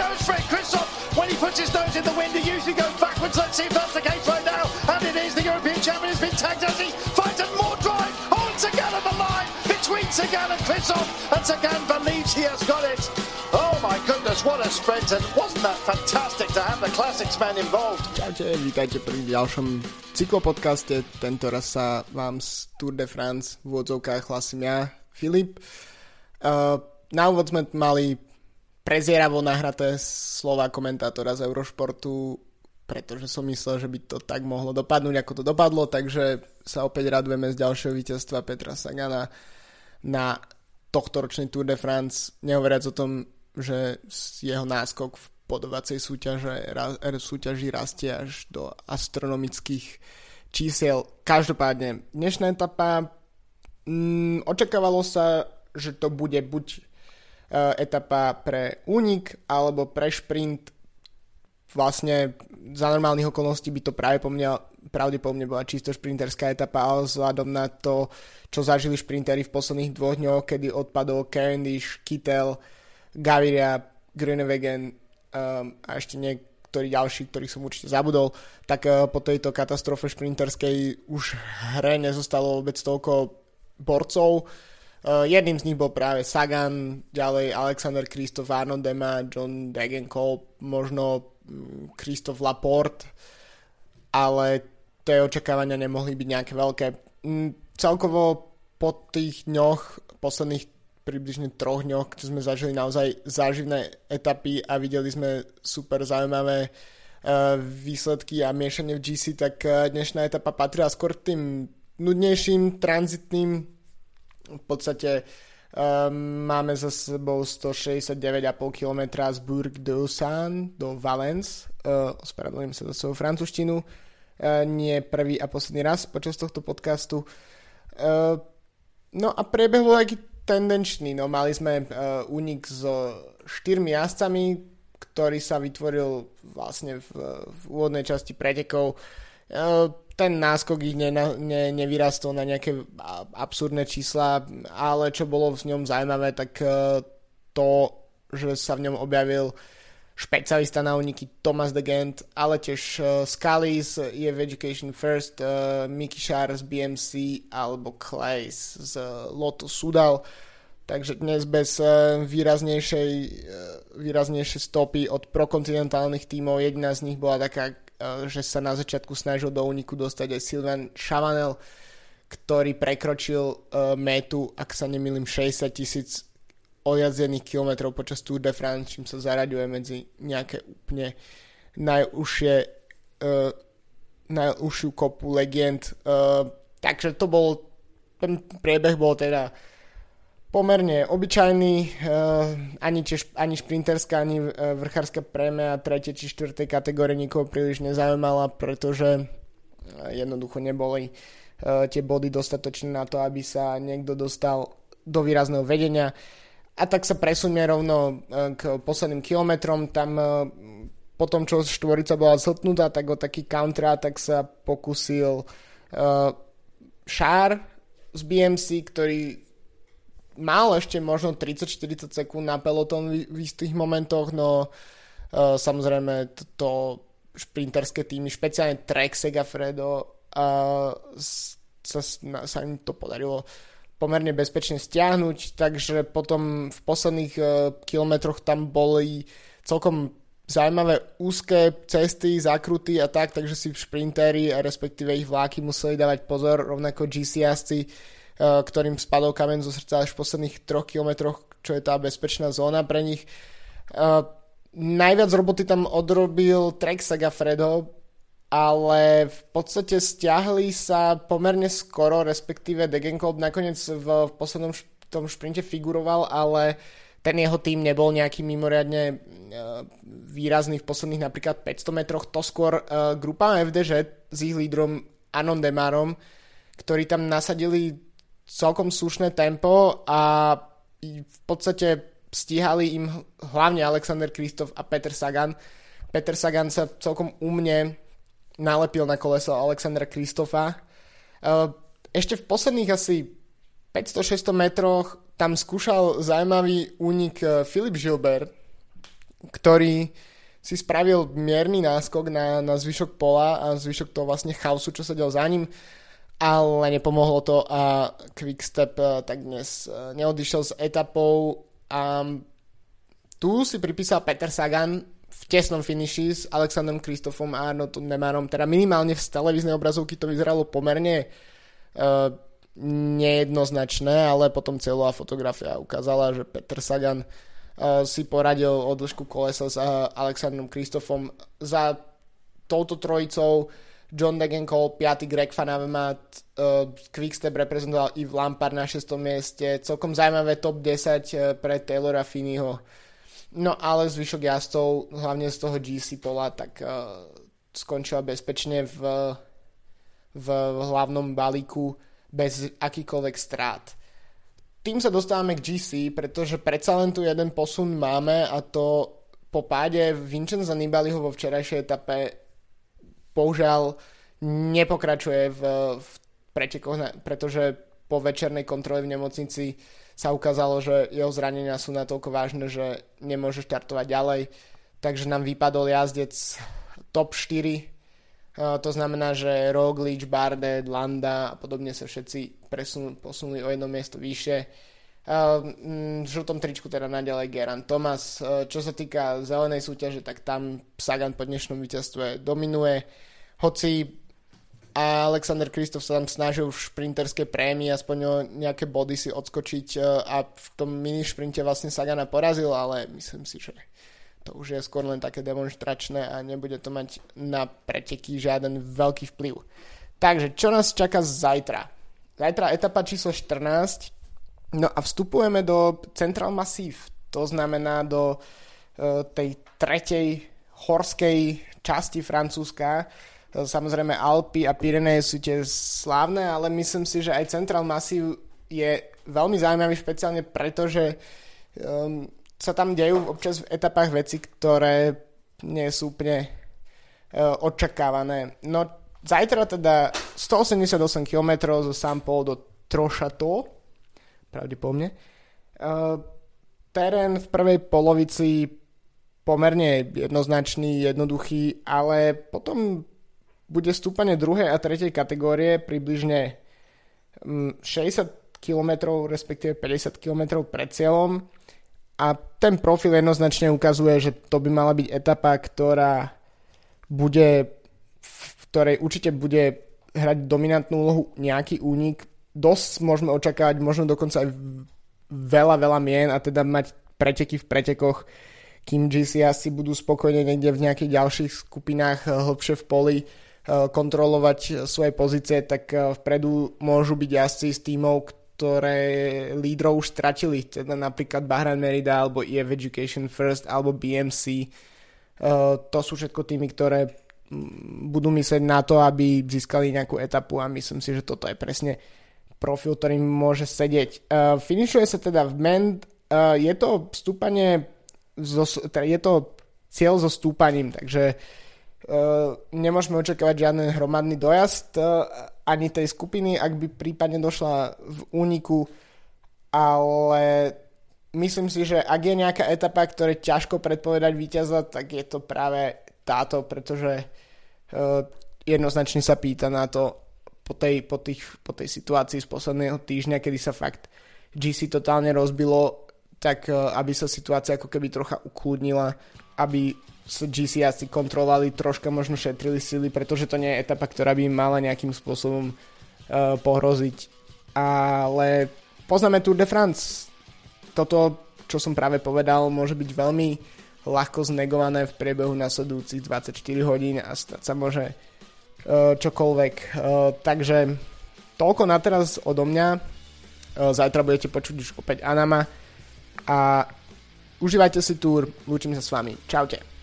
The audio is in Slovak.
goes for it. Christoph, when he puts his nose in the wind, he usually goes backwards. Let's see if that's the case right now. And it is. The European champion has been tagged as he fights and more drive. And Sagan on the line between Sagan and Christoph. And Sagan believes he has got it. Oh my goodness, what a sprint. And wasn't that fantastic to have the Classics man involved? Čaute, vítajte pri ďalšom cyklopodcaste. Tento raz sa vám z Tour de France v odzovkách hlasím ja, Filip. Uh, na úvod sme mali prezieravo nahraté slova komentátora z Eurošportu, pretože som myslel, že by to tak mohlo dopadnúť, ako to dopadlo, takže sa opäť radujeme z ďalšieho víťazstva Petra Sagana na tohto ročný Tour de France, nehovoriac o tom, že jeho náskok v podovacej súťaže, súťaži rastie až do astronomických čísiel. Každopádne, dnešná etapa mm, očakávalo sa, že to bude buď etapa pre únik alebo pre šprint. Vlastne za normálnych okolností by to práve po mňa pravdepodobne bola čisto šprinterská etapa, ale vzhľadom na to, čo zažili šprintery v posledných dvoch dňoch, kedy odpadol Cavendish, Kittel, Gaviria, Grunewegen um, a ešte niektorí ďalší, ktorých som určite zabudol, tak uh, po tejto katastrofe šprinterskej už hre nezostalo vôbec toľko borcov. Uh, jedným z nich bol práve Sagan, ďalej Alexander Kristof, Arno Dema, John Degenkolb, možno Kristof mm, Laporte, ale tie očakávania nemohli byť nejaké veľké. Mm, celkovo po tých dňoch, posledných približne troch dňoch, keď sme zažili naozaj záživné etapy a videli sme super zaujímavé uh, výsledky a miešanie v GC, tak uh, dnešná etapa patrila skôr tým nudnejším, tranzitným v podstate um, máme za sebou 169,5 km z Burg de Usan do Valence. Uh, ospravedlňujem sa za svoju francúzštinu. Uh, nie prvý a posledný raz počas tohto podcastu. Uh, no a priebeh bol taký tendenčný. No, mali sme uh, únik so štyrmi jazdcami, ktorý sa vytvoril vlastne v, v úvodnej časti pretekov. Uh, ten náskok ich ne, ne, nevyrastol na nejaké absurdné čísla, ale čo bolo v ňom zaujímavé, tak e, to, že sa v ňom objavil špecialista na uniky Thomas de Gent, ale tiež uh, Scully z EF Education First, Mickey Shar z BMC alebo Clays z Lotus Sudal. Takže dnes bez výraznejšej, výraznejšej stopy od prokontinentálnych tímov, jediná z nich bola taká že sa na začiatku snažil do úniku dostať aj Sylvain Chavanel, ktorý prekročil uh, metu, ak sa nemýlim, 60 tisíc odjazdených kilometrov počas Tour de France, čím sa zaraďuje medzi nejaké úplne najúžšie uh, najúžšiu kopu legend. Uh, takže to bol ten priebeh bol teda pomerne obyčajný, uh, ani, tiež, ani šprinterská, ani uh, vrchárska prémia 3. či 4. kategórie nikoho príliš nezaujímala, pretože uh, jednoducho neboli tie body dostatočné na to, aby sa niekto dostal do výrazného vedenia. A tak sa presunie rovno k posledným kilometrom. Tam po tom, čo štvorica bola zhltnutá, tak o taký counter tak sa pokusil Šár z BMC, ktorý mal ešte možno 30-40 sekúnd na peloton v, istých momentoch, no uh, samozrejme to, šprinterské týmy, špeciálne Trek Segafredo sa, sa im to podarilo pomerne bezpečne stiahnuť, takže potom v posledných uh, kilometroch tam boli celkom zaujímavé úzke cesty, zakruty a tak, takže si šprintéri respektíve ich vláky museli dávať pozor, rovnako GC jazdci Eh, ktorým spadol kamen zo srdca až v posledných troch kilometroch, čo je tá bezpečná zóna pre nich. Eh, najviac roboty tam odrobil Trek Segafredo, ale v podstate stiahli sa pomerne skoro, respektíve Degenkolb nakoniec v, v poslednom š- tom šprinte figuroval, ale ten jeho tým nebol nejaký mimoriadne uh, výrazný v posledných napríklad 500 metroch, to skôr uh, grupa FDŽ s ich lídrom Anon Demarom, ktorí tam nasadili celkom slušné tempo a v podstate stíhali im hlavne Alexander Kristof a Peter Sagan. Peter Sagan sa celkom umne nalepil na koleso Alexandra Kristofa. E, ešte v posledných asi 500-600 metroch tam skúšal zaujímavý únik Filip e, Gilbert, ktorý si spravil mierny náskok na, na zvyšok pola a zvyšok toho vlastne chaosu, čo sa del za ním, ale nepomohlo to a Quickstep eh, tak dnes eh, neodišiel s etapou a tu si pripísal Peter Sagan v tesnom finiši s Alexandrom Kristofom a Arnoldom Nemarom, teda minimálne z televíznej obrazovky to vyzeralo pomerne uh, nejednoznačné, ale potom celá fotografia ukázala, že Peter Sagan uh, si poradil o dĺžku kolesa s uh, Alexandrom Kristofom za touto trojicou John Degenkolb, 5. Greg Van Avermaet, uh, Quickstep reprezentoval v Lampard na 6. mieste, celkom zaujímavé top 10 uh, pre Taylora Finneyho No ale zvyšok jazdcov, hlavne z toho GC pola, tak uh, skončila bezpečne v, v hlavnom balíku bez akýkoľvek strát. Tým sa dostávame k GC, pretože predsa len tu jeden posun máme a to po páde Vincenza Nibaliho vo včerajšej etape bohužiaľ nepokračuje v, v pretekoch, pretože po večernej kontrole v nemocnici sa ukázalo, že jeho zranenia sú natoľko vážne, že nemôže štartovať ďalej. Takže nám vypadol jazdec top 4. to znamená, že Roglič, Bardet, Landa a podobne sa všetci presun, posunuli o jedno miesto vyššie. v žltom tričku teda naďalej Geran Thomas. čo sa týka zelenej súťaže, tak tam Sagan po dnešnom víťazstve dominuje. Hoci Alexander Kristof sa tam snažil v šprinterskej prémii aspoň o nejaké body si odskočiť e, a v tom mini šprinte vlastne Sagana porazil, ale myslím si, že to už je skôr len také demonstračné a nebude to mať na preteky žiaden veľký vplyv. Takže čo nás čaká zajtra? Zajtra etapa číslo 14 no a vstupujeme do Central Massif, to znamená do uh, tej tretej horskej časti Francúzska, Samozrejme Alpy a Pyreneje sú tie slávne, ale myslím si, že aj Central Massive je veľmi zaujímavý špeciálne preto, že um, sa tam dejú občas v etapách veci, ktoré nie sú úplne uh, očakávané. No zajtra teda 188 km zo Sampol do Trošato, pravdepodobne. Uh, terén v prvej polovici pomerne jednoznačný, jednoduchý, ale potom bude stúpanie druhej a tretej kategórie približne 60 mm, km, respektíve 50 km pred cieľom. A ten profil jednoznačne ukazuje, že to by mala byť etapa, ktorá bude, v ktorej určite bude hrať dominantnú úlohu nejaký únik. Dosť môžeme očakávať, možno dokonca aj veľa, veľa mien a teda mať preteky v pretekoch, kým GC asi budú spokojne niekde v nejakých ďalších skupinách eh, hlbšie v poli kontrolovať svoje pozície, tak eh, vpredu môžu byť jazdci z tímov, ktoré lídrov už stratili, teda napríklad Bahrain Merida alebo EF Education First alebo BMC. Eh, to sú všetko týmy, ktoré mm, budú myslieť na to, aby získali nejakú etapu a myslím si, že toto je presne profil, ktorý môže sedieť. Finišuje sa teda v Mend, je to stúpanie, teda je to cieľ so stúpaním, takže nemôžeme očakávať žiadny hromadný dojazd uh, ani tej skupiny, ak by prípadne došla v úniku, ale myslím si, že ak je nejaká etapa, ktoré ťažko predpovedať víťaza, tak je to práve táto, pretože uh, jednoznačne sa pýta na to po tej, po, tých, po tej situácii z posledného týždňa, kedy sa fakt GC totálne rozbilo, tak aby sa situácia ako keby trocha ukludnila, aby GC asi kontrolovali, troška možno šetrili sily, pretože to nie je etapa, ktorá by mala nejakým spôsobom uh, pohroziť. Ale poznáme Tour de France. Toto, čo som práve povedal, môže byť veľmi ľahko znegované v priebehu nasledujúcich 24 hodín a stať sa môže uh, čokoľvek. Uh, takže toľko na teraz odo mňa. Zajtra budete počuť už opäť Anama a užívajte si túr. Lúčim sa s vami. Čaute.